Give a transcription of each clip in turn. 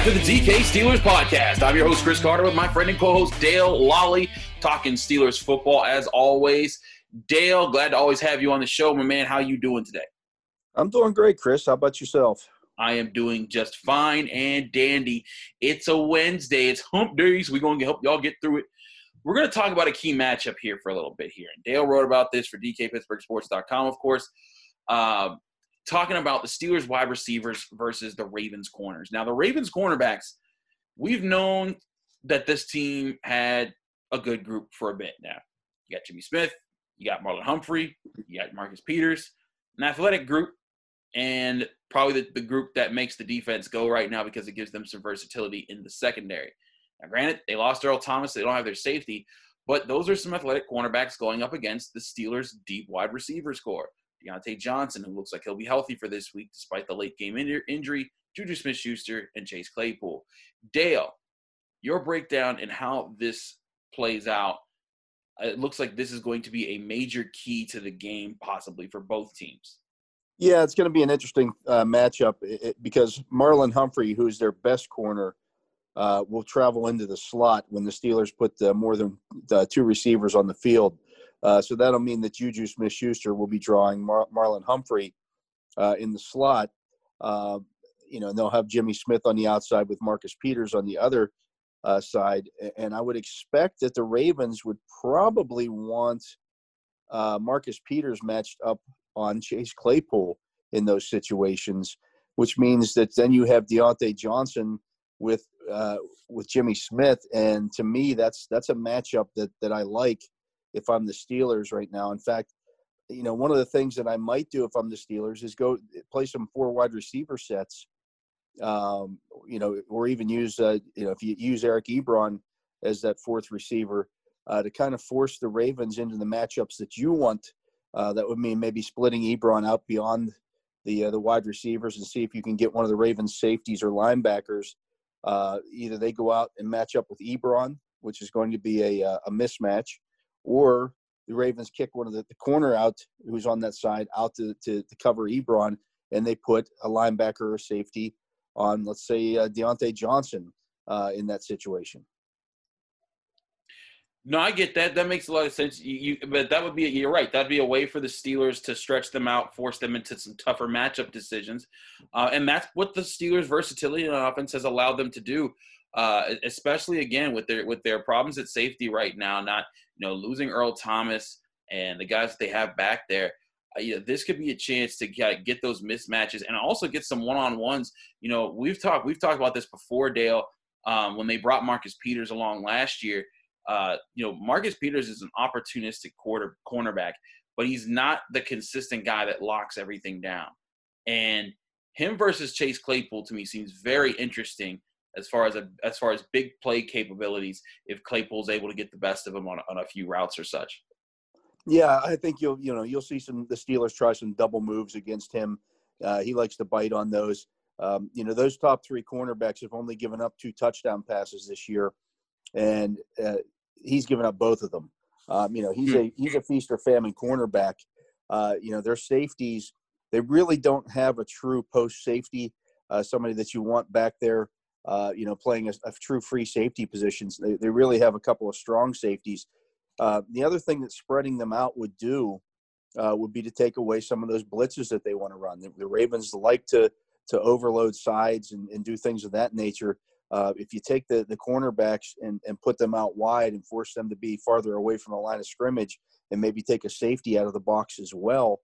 back to the DK Steelers podcast. I'm your host, Chris Carter, with my friend and co host, Dale Lolley, talking Steelers football as always. Dale, glad to always have you on the show, my man. How you doing today? I'm doing great, Chris. How about yourself? I am doing just fine and dandy. It's a Wednesday. It's hump days. We're going to help y'all get through it. We're going to talk about a key matchup here for a little bit here. And Dale wrote about this for DKPittsburghSports.com, of course. Uh, talking about the Steelers wide receivers versus the Ravens corners. Now, the Ravens cornerbacks, we've known that this team had a good group for a bit now. You got Jimmy Smith, you got Marlon Humphrey, you got Marcus Peters, an athletic group, and probably the, the group that makes the defense go right now because it gives them some versatility in the secondary. Now, granted, they lost Earl Thomas, they don't have their safety, but those are some athletic cornerbacks going up against the Steelers' deep wide receivers score. Diontae Johnson, who looks like he'll be healthy for this week despite the late game injury, Juju Smith Schuster, and Chase Claypool. Dale, your breakdown and how this plays out. It looks like this is going to be a major key to the game, possibly for both teams. Yeah, it's going to be an interesting uh, matchup because Marlon Humphrey, who is their best corner, uh, will travel into the slot when the Steelers put uh, more than uh, two receivers on the field. Uh, so that'll mean that Juju Smith Schuster will be drawing Mar- Marlon Humphrey uh, in the slot. Uh, you know, and they'll have Jimmy Smith on the outside with Marcus Peters on the other uh, side. And I would expect that the Ravens would probably want uh, Marcus Peters matched up on Chase Claypool in those situations, which means that then you have Diontae Johnson with with Jimmy Smith. And to me, that's that's a matchup that that I like if I'm the Steelers right now. In fact, you know, one of the things that I might do if I'm the Steelers is go play some four wide receiver sets. Um, you know, or even use uh, you know if you use Eric Ebron as that fourth receiver uh, to kind of force the Ravens into the matchups that you want. Uh, that would mean maybe splitting Ebron out beyond the uh, the wide receivers and see if you can get one of the Ravens safeties or linebackers. Uh, either they go out and match up with Ebron, which is going to be a, uh, a mismatch, or the Ravens kick one of the, the corner out who's on that side out to, to, to, cover Ebron, and they put a linebacker or safety on, let's say, uh, Diontae Johnson uh, in that situation. No, I get that. That makes a lot of sense. You, you, but that would be you're right. That'd be a way for the Steelers to stretch them out, force them into some tougher matchup decisions, uh, and that's what the Steelers' versatility in offense has allowed them to do. Uh, especially again with their with their problems at safety right now. Not you know, losing Earl Thomas and the guys that they have back there, uh, this could be a chance to get, get those mismatches and also get some one-on-ones. You know, we've talked we've talked about this before, Dale, um, when they brought Marcus Peters along last year. Uh, you know, Marcus Peters is an opportunistic quarter cornerback, but he's not the consistent guy that locks everything down. And him versus Chase Claypool to me seems very interesting as far as a, as far as big play capabilities if Claypool's able to get the best of him on, on a few routes or such. Yeah, I think you'll you know you'll see some the Steelers try some double moves against him. Uh, he likes to bite on those. Um, you know those top three cornerbacks have only given up two touchdown passes this year, and uh, he's given up both of them. Um, you know he's hmm. a he's a feast or famine cornerback. Uh, you know their safeties they really don't have a true post safety, uh, somebody that you want back there uh, you know, playing a, a, true free safety positions. They, they really have a couple of strong safeties. Uh, the other thing that spreading them out would do uh, would be to take away some of those blitzes that they want to run. The, the Ravens like to to overload sides and, and do things of that nature. Uh, if you take the, the cornerbacks and, and put them out wide and force them to be farther away from the line of scrimmage and maybe take a safety out of the box as well,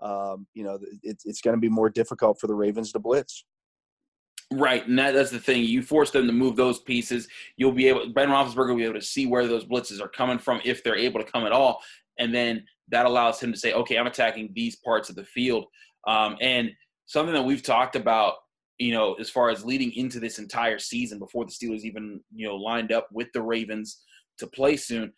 um, you know, it, it's going to be more difficult for the Ravens to blitz. Right, and that, that's the thing. You force them to move those pieces. You'll be able. Ben Roethlisberger will be able to see where those blitzes are coming from if they're able to come at all, and then that allows him to say, "Okay, I'm attacking these parts of the field." Um, and something that we've talked about, you know, as far as leading into this entire season before the Steelers even, you know, lined up with the Ravens to play soon.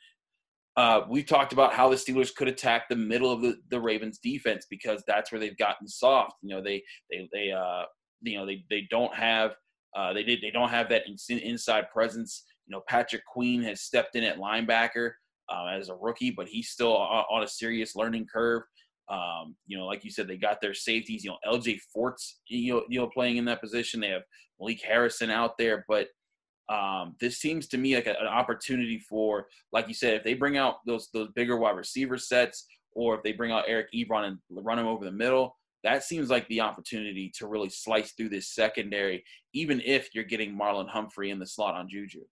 Uh, we've talked about how the Steelers could attack the middle of the, the Ravens defense because that's where they've gotten soft. You know, they they they uh, you know they they don't have uh, they did they don't have that in, inside presence. You know, Patrick Queen has stepped in at linebacker uh, as a rookie, but he's still on a serious learning curve. Um, you know, like you said, they got their safeties. You know, LJ Fort's you know, you know playing in that position. They have Malik Harrison out there, but um, this seems to me like a, an opportunity for, like you said, if they bring out those those bigger wide receiver sets, or if they bring out Eric Ebron and run him over the middle, that seems like the opportunity to really slice through this secondary, even if you're getting Marlon Humphrey in the slot on Juju.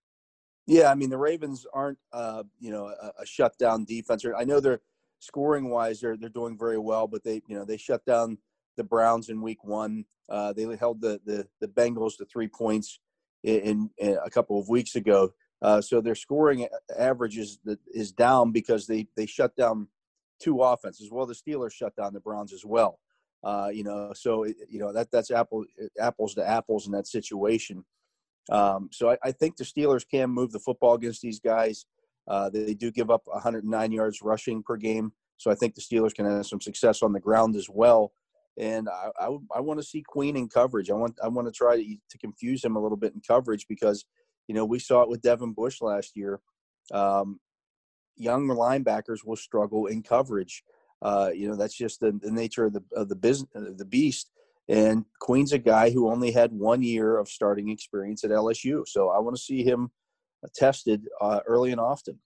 Yeah, I mean the Ravens aren't, uh, you know, a, a shutdown defense. I know they're scoring wise, they're they're doing very well, but they, you know, they shut down the Browns in Week One. Uh, they held the, the the Bengals to three points in, in a couple of weeks ago. Uh, so their scoring average is is down because they they shut down two offenses. Well, the Steelers shut down the Browns as well. Uh, you know, so you know that that's apple apples to apples in that situation. Um, so I, I, think the Steelers can move the football against these guys. Uh, they, do give up 109 yards rushing per game, so I think the Steelers can have some success on the ground as well. And I, I, I want to see Queen in coverage. I want I want to try to, to confuse him a little bit in coverage because you know we saw it with Devin Bush last year. Um, young linebackers will struggle in coverage. Uh, you know that's just the, the nature of the of the business, the beast. And Queen's a guy who only had one year of starting experience at LSU. So I want to see him tested uh, early and often.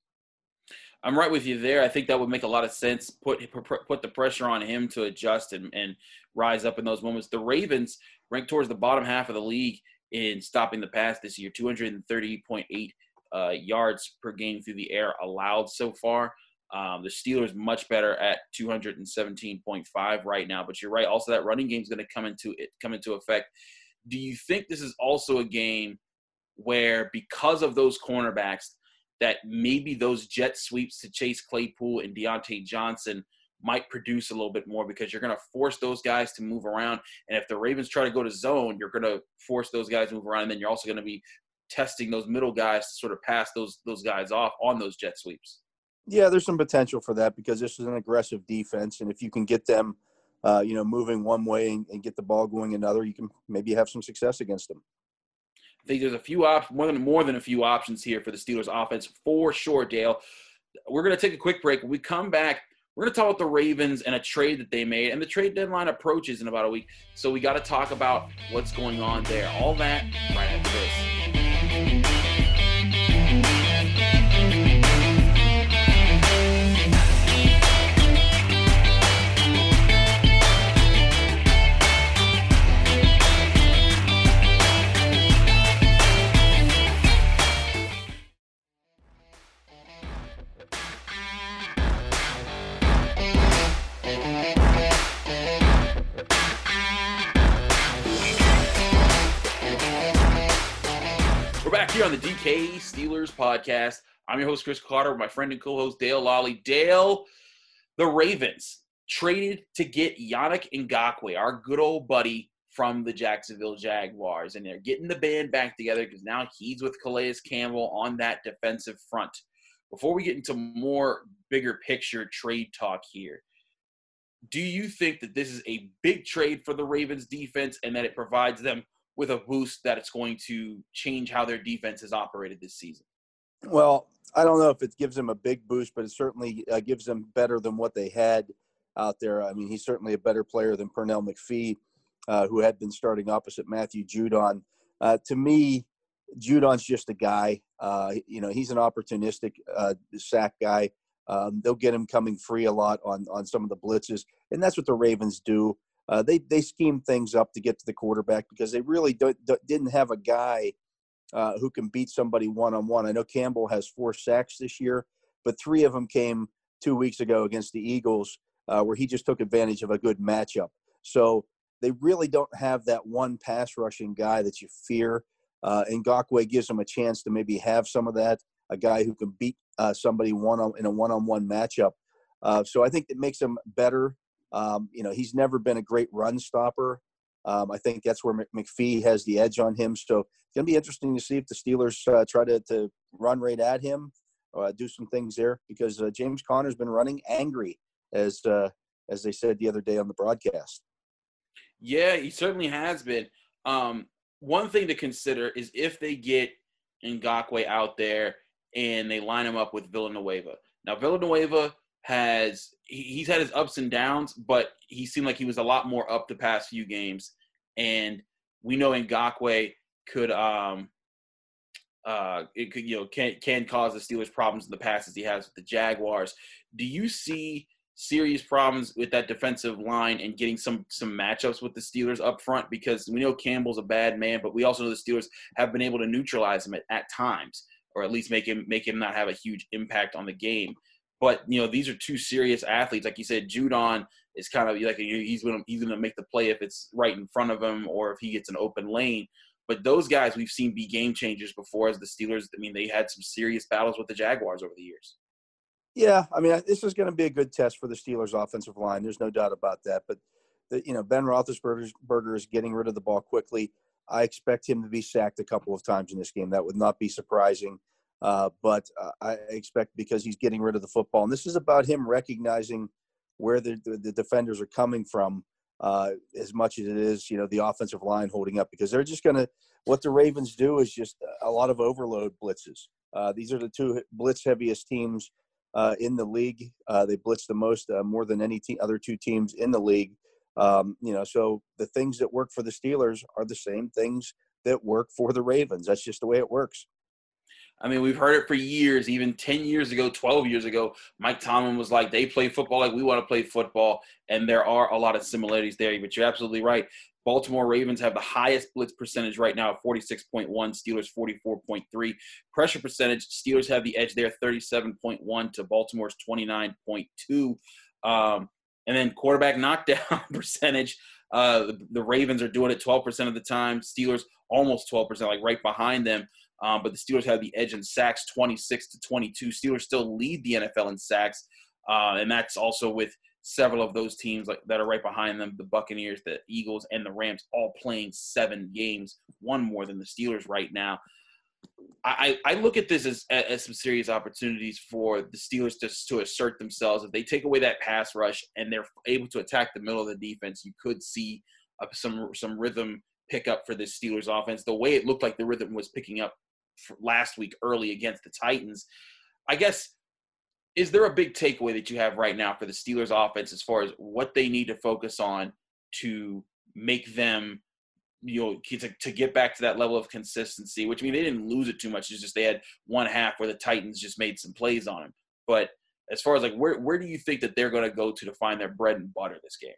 I'm right with you there. I think that would make a lot of sense. Put put the pressure on him to adjust and, and rise up in those moments. The Ravens ranked towards the bottom half of the league in stopping the pass this year, 230.8 uh, yards per game through the air allowed so far. Um, the Steelers much better at 217.5 right now, but you're right. Also, that running game is going to come into it come into effect. Do you think this is also a game where, because of those cornerbacks, that maybe those jet sweeps to Chase Claypool and Diontae Johnson might produce a little bit more because you're going to force those guys to move around. And if the Ravens try to go to zone, you're going to force those guys to move around. And then you're also going to be testing those middle guys to sort of pass those those guys off on those jet sweeps. Yeah, there's some potential for that because this is an aggressive defense, and if you can get them, uh, you know, moving one way and, and, get the ball going another, you can maybe have some success against them. I think there's a few options, more than more than a few options here for the Steelers offense for sure. Dale, we're going to take a quick break. When we come back, we're going to talk about the Ravens and a trade that they made, and the trade deadline approaches in about a week, so we got to talk about what's going on there. All that right after this. DK Steelers podcast. I'm your host, Chris Carter, with my friend and co host, Dale Lolley. Dale, the Ravens traded to get Yannick Ngakoue, our good old buddy from the Jacksonville Jaguars. And they're getting the band back together because now he's with Calais Campbell on that defensive front. Before we get into more bigger picture trade talk here, do you think that this is a big trade for the Ravens defense and that it provides them with a boost that it's going to change how their defense has operated this season? Well, I don't know if it gives them a big boost, but it certainly uh, gives them better than what they had out there. I mean, he's certainly a better player than Pernell McPhee, uh, who had been starting opposite Matthew Judon. Uh, to me, Judon's just a guy. Uh, you know, he's an opportunistic uh, sack guy. Um, they'll get him coming free a lot on on some of the blitzes, and that's what the Ravens do uh, they they schemed things up to get to the quarterback because they really do, do, didn't have a guy uh, who can beat somebody one on one. I know Campbell has four sacks this year, but three of them came two weeks ago against the Eagles, uh, where he just took advantage of a good matchup. So they really don't have that one pass rushing guy that you fear. Uh, and Ngakoue gives them a chance to maybe have some of that, a guy who can beat uh, somebody one on in a one on one matchup. Uh, so I think it makes them better um, you know, he's never been a great run stopper. Um, I think that's where McPhee has the edge on him. So it's going to be interesting to see if the Steelers uh, try to, to run right at him, uh, do some things there because uh, James Conner's been running angry, as uh, as they said the other day on the broadcast. Yeah, he certainly has been. Um, one thing to consider is if they get Ngakoue out there and they line him up with Villanueva. Now Villanueva has he's had his ups and downs, but he seemed like he was a lot more up the past few games. And we know Ngakoue could um uh it could you know can can cause the Steelers problems in the past as he has with the Jaguars. Do you see serious problems with that defensive line and getting some some matchups with the Steelers up front because we know Campbell's a bad man, but we also know the Steelers have been able to neutralize him at, at times or at least make him make him not have a huge impact on the game. But you know, these are two serious athletes. Like you said, Judon is kind of like he's gonna he's gonna make the play if it's right in front of him or if he gets an open lane. But those guys we've seen be game changers before as the Steelers. I mean, they had some serious battles with the Jaguars over the years. Yeah, I mean, this is going to be a good test for the Steelers' offensive line. There's no doubt about that. But the, you know, Ben Roethlisberger is getting rid of the ball quickly. I expect him to be sacked a couple of times in this game. That would not be surprising. Uh, but uh, I expect because he's getting rid of the football, and this is about him recognizing where the, the, the defenders are coming from uh, as much as it is, you know, the offensive line holding up because they're just going to. What the Ravens do is just a lot of overload blitzes. Uh, these are the two blitz heaviest teams uh, in the league. They blitz the most, more than any te- other two teams in the league. Um, you know, so the things that work for the Steelers are the same things that work for the Ravens. That's just the way it works. I mean, we've heard it for years, even 10 years ago, 12 years ago. Mike Tomlin was like, they play football like we want to play football. And there are a lot of similarities there. But you're absolutely right. Baltimore Ravens have the highest blitz percentage right now 46.1, Steelers 44.3. Pressure percentage, Steelers have the edge there 37.1 to Baltimore's 29.2. Um, and then quarterback knockdown percentage, uh, the, the Ravens are doing it 12% of the time. Steelers almost 12%, like right behind them. Um, but the Steelers have the edge in sacks, 26 to 22. Steelers still lead the NFL in sacks, uh, and that's also with several of those teams like, that are right behind them, the Buccaneers, the Eagles, and the Rams, all playing seven games, one more than the Steelers right now. I, I look at this as, as some serious opportunities for the Steelers to, to assert themselves. If they take away that pass rush and they're able to attack the middle of the defense, you could see uh, some some rhythm pick up for the Steelers offense. The way it looked like the rhythm was picking up last week early against the Titans. I guess is there a big takeaway that you have right now for the Steelers offense as far as what they need to focus on to make them you know to, to get back to that level of consistency which I mean they didn't lose it too much. It's just they had one half where the Titans just made some plays on them. But as far as like where where do you think that they're going to go to to find their bread and butter this game?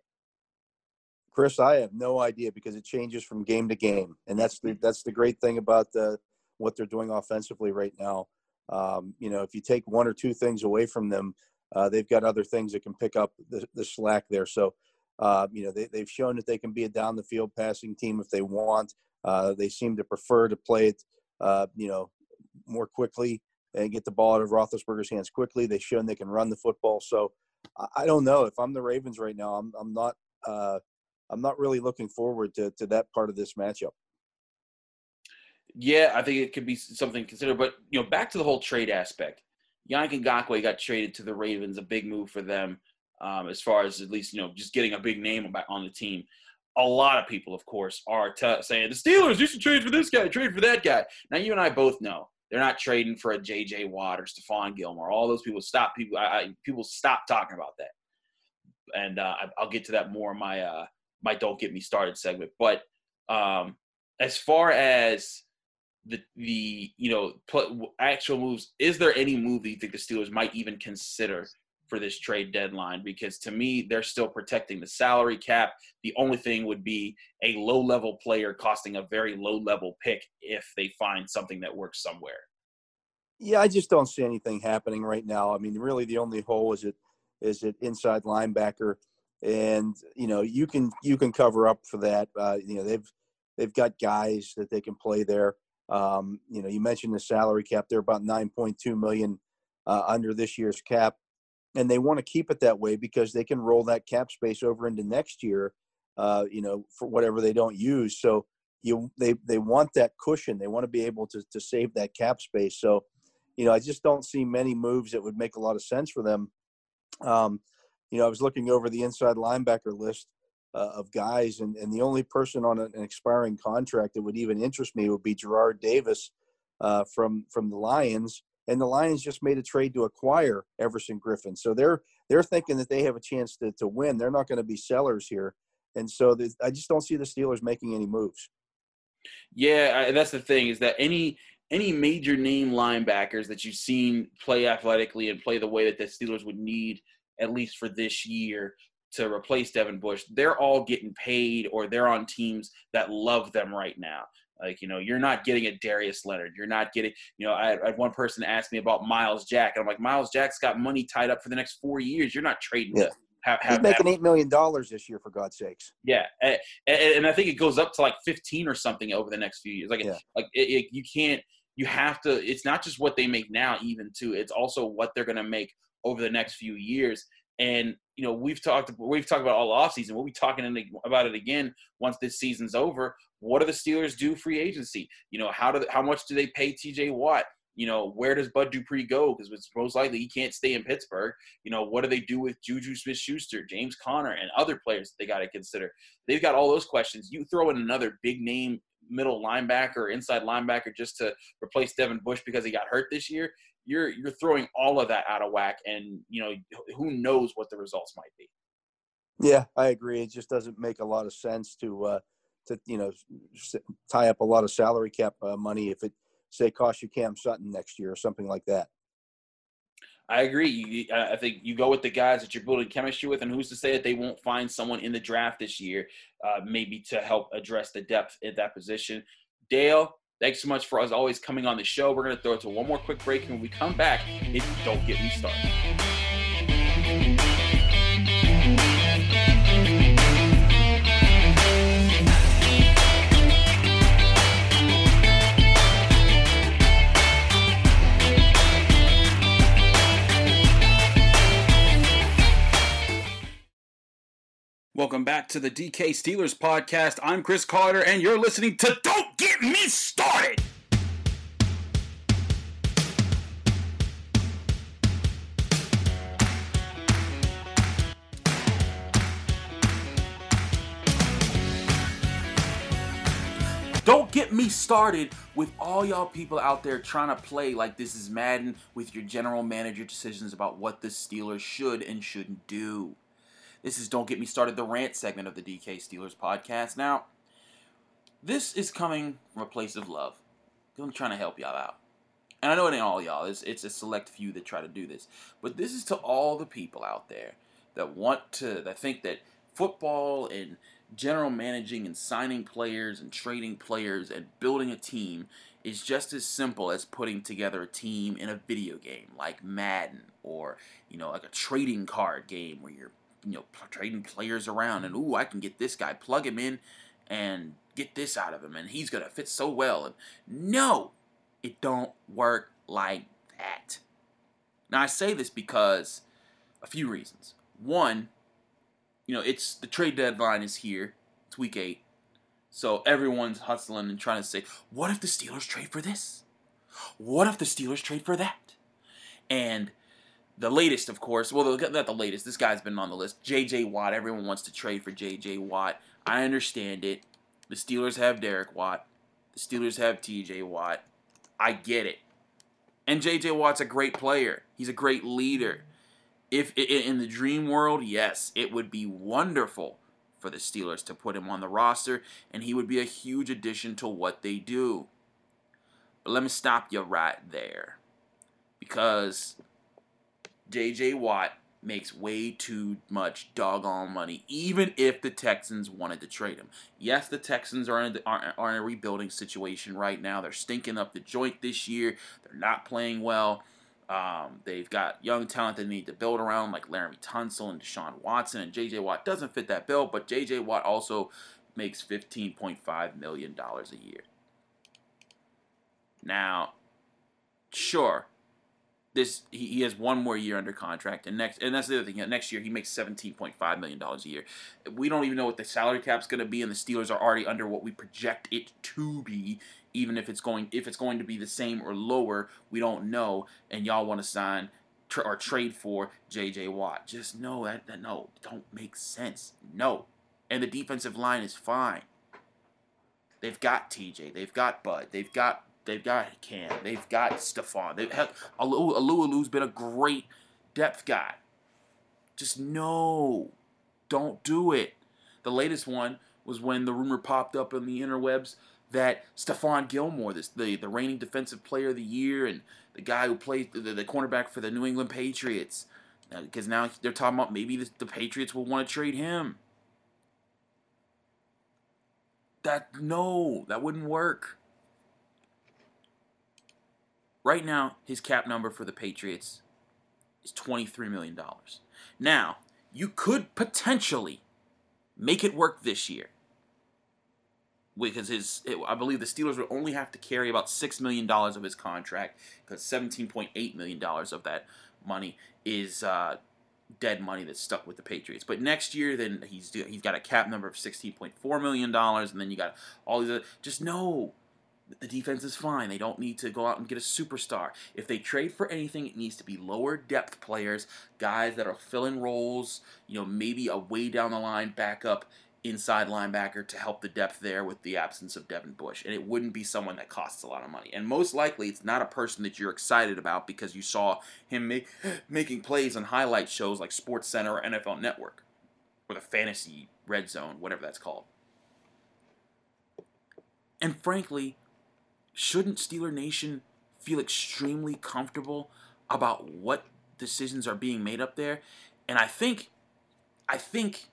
Chris I have no idea because it changes from game to game. And that's the mm-hmm. that's the great thing about the what they're doing offensively right now. Um, you know, if you take one or two things away from them, uh, they've got other things that can pick up the, the slack there. So, uh, you know, they, they've shown that they can be a down the field passing team if they want. Uh, they seem to prefer to play it, uh, you know, more quickly and get the ball out of Roethlisberger's hands quickly. They've shown they can run the football. So, I don't know if I'm the Ravens right now. I'm, I'm not. Uh, I'm not really looking forward to, to that part of this matchup yeah, I think it could be something to consider. But you know, back to the whole trade aspect. Yannick Ngakoue got traded to the Ravens, a big move for them, um, as far as at least you know just getting a big name on the team. A lot of people, of course, are t- saying the Steelers you should trade for this guy, trade for that guy. Now you and I both know they're not trading for a J.J. Watt or Stephon Gilmore. All those people stop people. I, I, people stop talking about that, and uh, I, will get to that more in my uh, my don't get me started segment. But um, as far as the the you know actual moves. Is there any move that you think the Steelers might even consider for this trade deadline? Because to me, they're still protecting the salary cap. The only thing would be a low level player costing a very low level pick if they find something that works somewhere. Yeah, I just don't see anything happening right now. I mean, really, the only hole is it is it inside linebacker, and you know you can you can cover up for that. Uh, you know they've they've got guys that they can play there. Um, you know, you mentioned the salary cap; they're about 9.2 million uh, under this year's cap, and they want to keep it that way because they can roll that cap space over into next year. Uh, you know, for whatever they don't use. So you they they want that cushion. They want to be able to to save that cap space. So, you know, I just don't see many moves that would make a lot of sense for them. Um, you know, I was looking over the inside linebacker list uh, of guys, and, and the only person on an expiring contract that would even interest me would be Jarrad Davis uh, from from the Lions. and the Lions just made a trade to acquire Everson Griffen, So they're they're thinking that they have a chance to to win. They're not going to be sellers here, and so the, I just don't see the Steelers making any moves. Yeah, that's the thing is that any any major name linebackers that you've seen play athletically and play the way that the Steelers would need at least for this year to replace Devin Bush, they're all getting paid or they're on teams that love them right now. Like, you know, you're not getting a Darius Leonard. You're not getting, you know, I, I had one person ask me about Myles Jack. And I'm like, Myles Jack's got money tied up for the next four years. You're not trading yeah. Have, have, He's making eight million dollars this year, for God's sakes. Yeah, and, and, I think it goes up to like fifteen or something over the next few years. Like, yeah. like it, it, you can't. You have to. It's not just what they make now, even too. It's also what they're going to make over the next few years. And you know, we've talked we've talked about all off season. We'll be talking about it again once this season's over. What do the Steelers do free agency? You know, how do how much do they pay T.J. Watt? You know, where does Bud Dupree go? Because it's most likely he can't stay in Pittsburgh. You know, what do they do with Juju Smith-Schuster, James Conner, and other players they got to consider? They've got all those questions. You throw in another big name middle linebacker inside linebacker just to replace Devin Bush because he got hurt this year you're you're throwing all of that out of whack, and you know who knows what the results might be. Yeah, I agree. It just doesn't make a lot of sense to uh, to you know tie up a lot of salary cap uh, money if it say costs you Cam Sutton next year or something like that. I agree. I think you go with the guys that you're building chemistry with, and who's to say that they won't find someone in the draft this year, uh, maybe to help address the depth at that position. Dale, Thanks so much for as always coming on the show. We're going to throw it to one more quick break, and when we come back, it don't get me started. Welcome back to the DK Steelers podcast. I'm Chris Carter, and you're listening to Don't Get Me Started. Don't get me started with all y'all people out there trying to play like this is Madden with your general manager decisions about what the Steelers should and shouldn't do. This is Don't Get Me Started, the rant segment of the DK Steelers podcast. Now, this is coming from a place of love. I'm trying to help y'all out. And I know it ain't all y'all, it's, it's a select few that try to do this. But this is to all the people out there that want to, that think that football and general managing and signing players and trading players and building a team is just as simple as putting together a team in a video game like Madden or, you know, like a trading card game where you're you know trading players around and ooh I can get this guy plug him in and get this out of him and he's gonna fit so well. And no it don't work like that. Now I say this because a few reasons. One you know it's the trade deadline is here. It's week eight. So everyone's hustling and trying to say what if the Steelers trade for this? What if the Steelers trade for that? And the latest, of course. Well, not the latest. This guy's been on the list. J.J. Watt. Everyone wants to trade for J.J. Watt. I understand it. The Steelers have Derek Watt. The Steelers have T.J. Watt. I get it. And J.J. Watt's a great player. He's a great leader. If in the dream world, yes, it would be wonderful for the Steelers to put him on the roster, and he would be a huge addition to what they do. But let me stop you right there. Because J.J. Watt makes way too much doggone money, even if the Texans wanted to trade him. Yes, the Texans are in, the, are, are in a rebuilding situation right now. They're stinking up the joint this year. They're not playing well. Um, they've got young talent they need to build around, like Laremy Tunsil and Deshaun Watson, and J.J. Watt doesn't fit that bill, but J.J. Watt also makes $15.5 million a year. Now, sure, this he, he has one more year under contract, and next and that's the other thing. Uh, next year he makes seventeen point five million dollars a year. We don't even know what the salary cap's going to be, and the Steelers are already under what we project it to be. Even if it's going if it's going to be the same or lower, we don't know. And y'all want to sign or trade for J.J. Watt? Just know that, that no, don't make sense. No, and the defensive line is fine. They've got TJ. They've got Bud. They've got they've got Cam, they've got Stephon. They've had Alu Alualu's been a great depth guy. Just no, don't do it. The latest one was when the rumor popped up in the interwebs that Stephon Gilmore, this the, the reigning defensive player of the year and the guy who played the, the cornerback for the New England Patriots, because now they're talking about maybe the, the Patriots will want to trade him. That no, that wouldn't work. Right now, his cap number for the Patriots is $23 million. Now, you could potentially make it work this year. Because his, I believe the Steelers would only have to carry about $6 million of his contract, because $17.8 million of that money is uh, dead money that's stuck with the Patriots. But next year, then he's he's got a cap number of $16.4 million, and then you got all these other, just no the defense is fine. They don't need to go out and get a superstar. If they trade for anything, it needs to be lower depth players, guys that are filling roles, you know, maybe a way down the line backup inside linebacker to help the depth there with the absence of Devin Bush. And it wouldn't be someone that costs a lot of money. And most likely, it's not a person that you're excited about because you saw him make, making plays on highlight shows like Sports Center or NFL Network or the Fantasy Red Zone, whatever that's called. And frankly, shouldn't Steeler Nation feel extremely comfortable about what decisions are being made up there? And I think, I think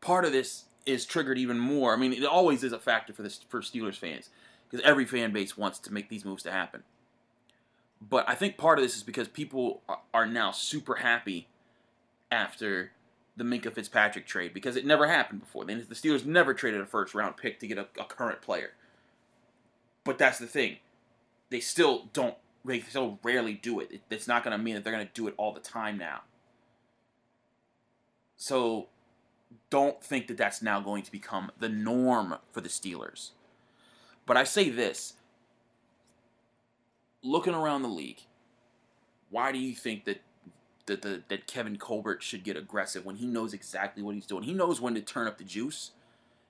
part of this is triggered even more. I mean, it always is a factor for this for Steelers fans because every fan base wants to make these moves to happen. But I think part of this is because people are now super happy after the Minkah Fitzpatrick trade because it never happened before. The Steelers never traded a first round pick to get a, a current player. But that's the thing. They still don't. They still rarely do it. It's not going to mean that they're going to do it all the time now. So don't think that that's now going to become the norm for the Steelers. But I say this looking around the league, why do you think that that, the, that Kevin Colbert should get aggressive when he knows exactly what he's doing? He knows when to turn up the juice.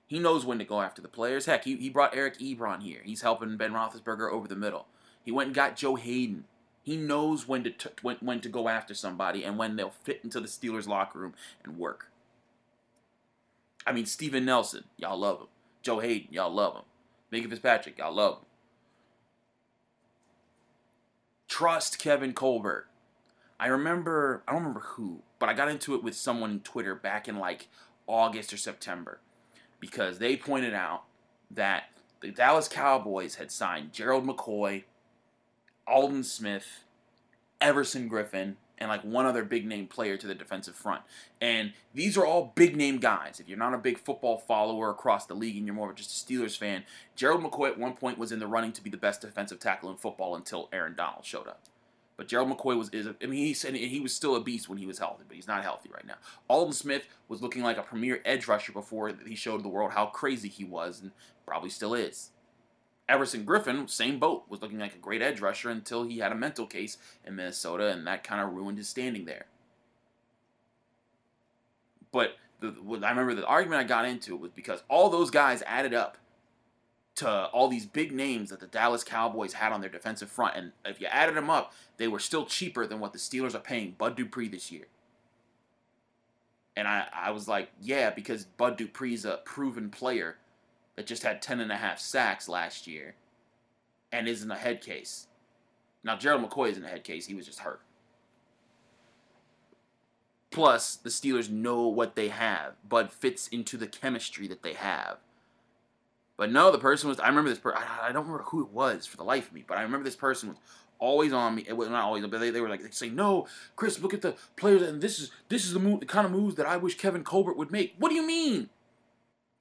He knows when to go after the players. Heck, he, he brought Eric Ebron here. He's helping Ben Roethlisberger over the middle. He went and got Joe Haden. He knows when to t- when, when to go after somebody and when they'll fit into the Steelers locker room and work. I mean, Steven Nelson, y'all love him. Joe Haden, y'all love him. Minkah Fitzpatrick, y'all love him. Trust Kevin Colbert. I remember, I don't remember who, but I got into it with someone on Twitter back in like August or September because they pointed out that the Dallas Cowboys had signed Gerald McCoy, Aldon Smith, Everson Griffen, and like one other big name player to the defensive front. And these are all big name guys. If you're not a big football follower across the league and you're more of just a Steelers fan, Gerald McCoy at one point was in the running to be the best defensive tackle in football until Aaron Donald showed up. But Gerald McCoy was is I mean he said he was still a beast when he was healthy, but he's not healthy right now. Aldon Smith was looking like a premier edge rusher before he showed the world how crazy he was, and probably still is. Everson Griffen, same boat, was looking like a great edge rusher until he had a mental case in Minnesota, and that kind of ruined his standing there. But the, I remember the argument I got into was because all those guys added up to all these big names that the Dallas Cowboys had on their defensive front. And if you added them up, they were still cheaper than what the Steelers are paying Bud Dupree this year. And I, I was like, yeah, because Bud Dupree's a proven player that just had 10 and a half sacks last year and isn't a head case. Now, Gerald McCoy isn't a head case, he was just hurt. Plus, the Steelers know what they have. Bud fits into the chemistry that they have. But no, the person was. I remember this person. I, don't remember who it was for the life of me, but I remember this person was always on me. It was not always, but they, they were like they say, "No, Chris, look at the players, and this is this is the move, the kind of moves that I wish Kevin Colbert would make." What do you mean?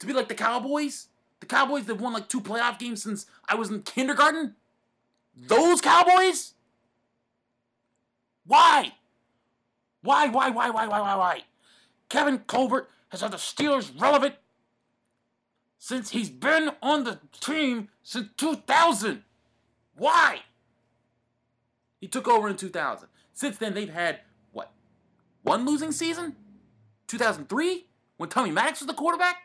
To be like the Cowboys? The Cowboys that won like two playoff games since I was in kindergarten? Those Cowboys? Why? Why, why, why, why, why, why, why? Kevin Colbert has had the Steelers relevant since he's been on the team since 2000. Why? He took over in 2000. Since then, they've had, what, one losing season? 2003? When Tommy Maddox was the quarterback?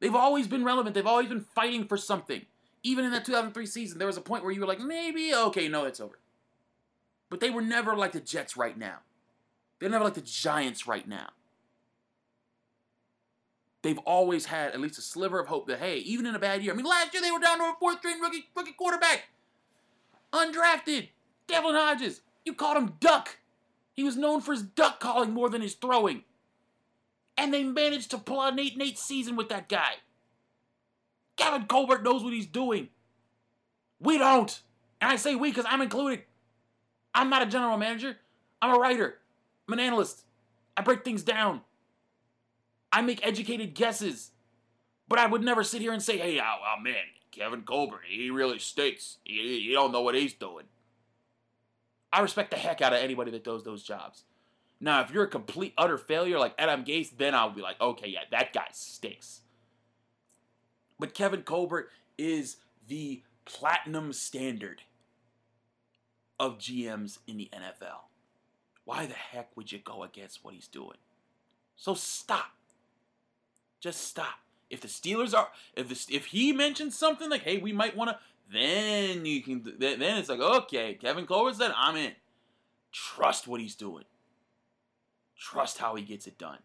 They've always been relevant. They've always been fighting for something. even in that 2003 season, there was a point where you were like, maybe, okay, no, it's over. But they were never like the Jets right now. They're never like the Giants right now. They've always had at least a sliver of hope that, hey, even in a bad year, I mean, last year they were down to a fourth string rookie, rookie quarterback. Undrafted. Devlin Hodges. You called him Duck. He was known for his duck calling more than his throwing. And they managed to pull out an 8 and 8 season with that guy. Kevin Colbert knows what he's doing. We don't. And I say we because I'm included. I'm not a general manager. I'm a writer. I'm an analyst. I break things down. I make educated guesses. But I would never sit here and say, hey, oh, oh man, Kevin Colbert, he really stinks. He don't know what he's doing. I respect the heck out of anybody that does those jobs. Now, if you're a complete utter failure like Adam Gase, then I'll be like, okay, yeah, that guy stinks. But Kevin Colbert is the platinum standard of GMs in the NFL. Why the heck would you go against what he's doing? So stop. Just stop. If the Steelers are, if the, if he mentions something like, "Hey, we might want to," then you can. Then it's like, okay, Kevin Colbert said, "I'm in." Trust what he's doing. Trust how he gets it done,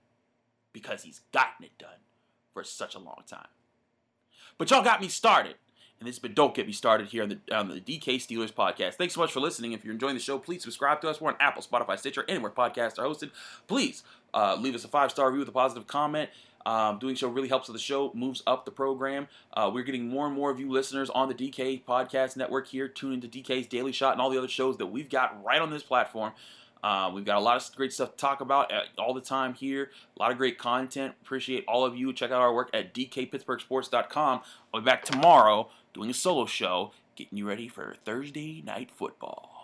because he's gotten it done for such a long time. But y'all got me started. And this has been Don't Get Me Started here on the, on the DK Steelers podcast. Thanks so much for listening. If you're enjoying the show, please subscribe to us. We're on Apple, Spotify, Stitcher, anywhere podcasts are hosted. Please uh, leave us a five star review with a positive comment. Um, doing so really helps with the show, moves up the program. Uh, we're getting more and more of you listeners on the DK Podcast Network here. Tune into DK's Daily Shot and all the other shows that we've got right on this platform. Uh, we've got a lot of great stuff to talk about uh, all the time here. A lot of great content. Appreciate all of you. Check out our work at dkpittsburghsports.com. I'll be back tomorrow doing a solo show, getting you ready for Thursday night football.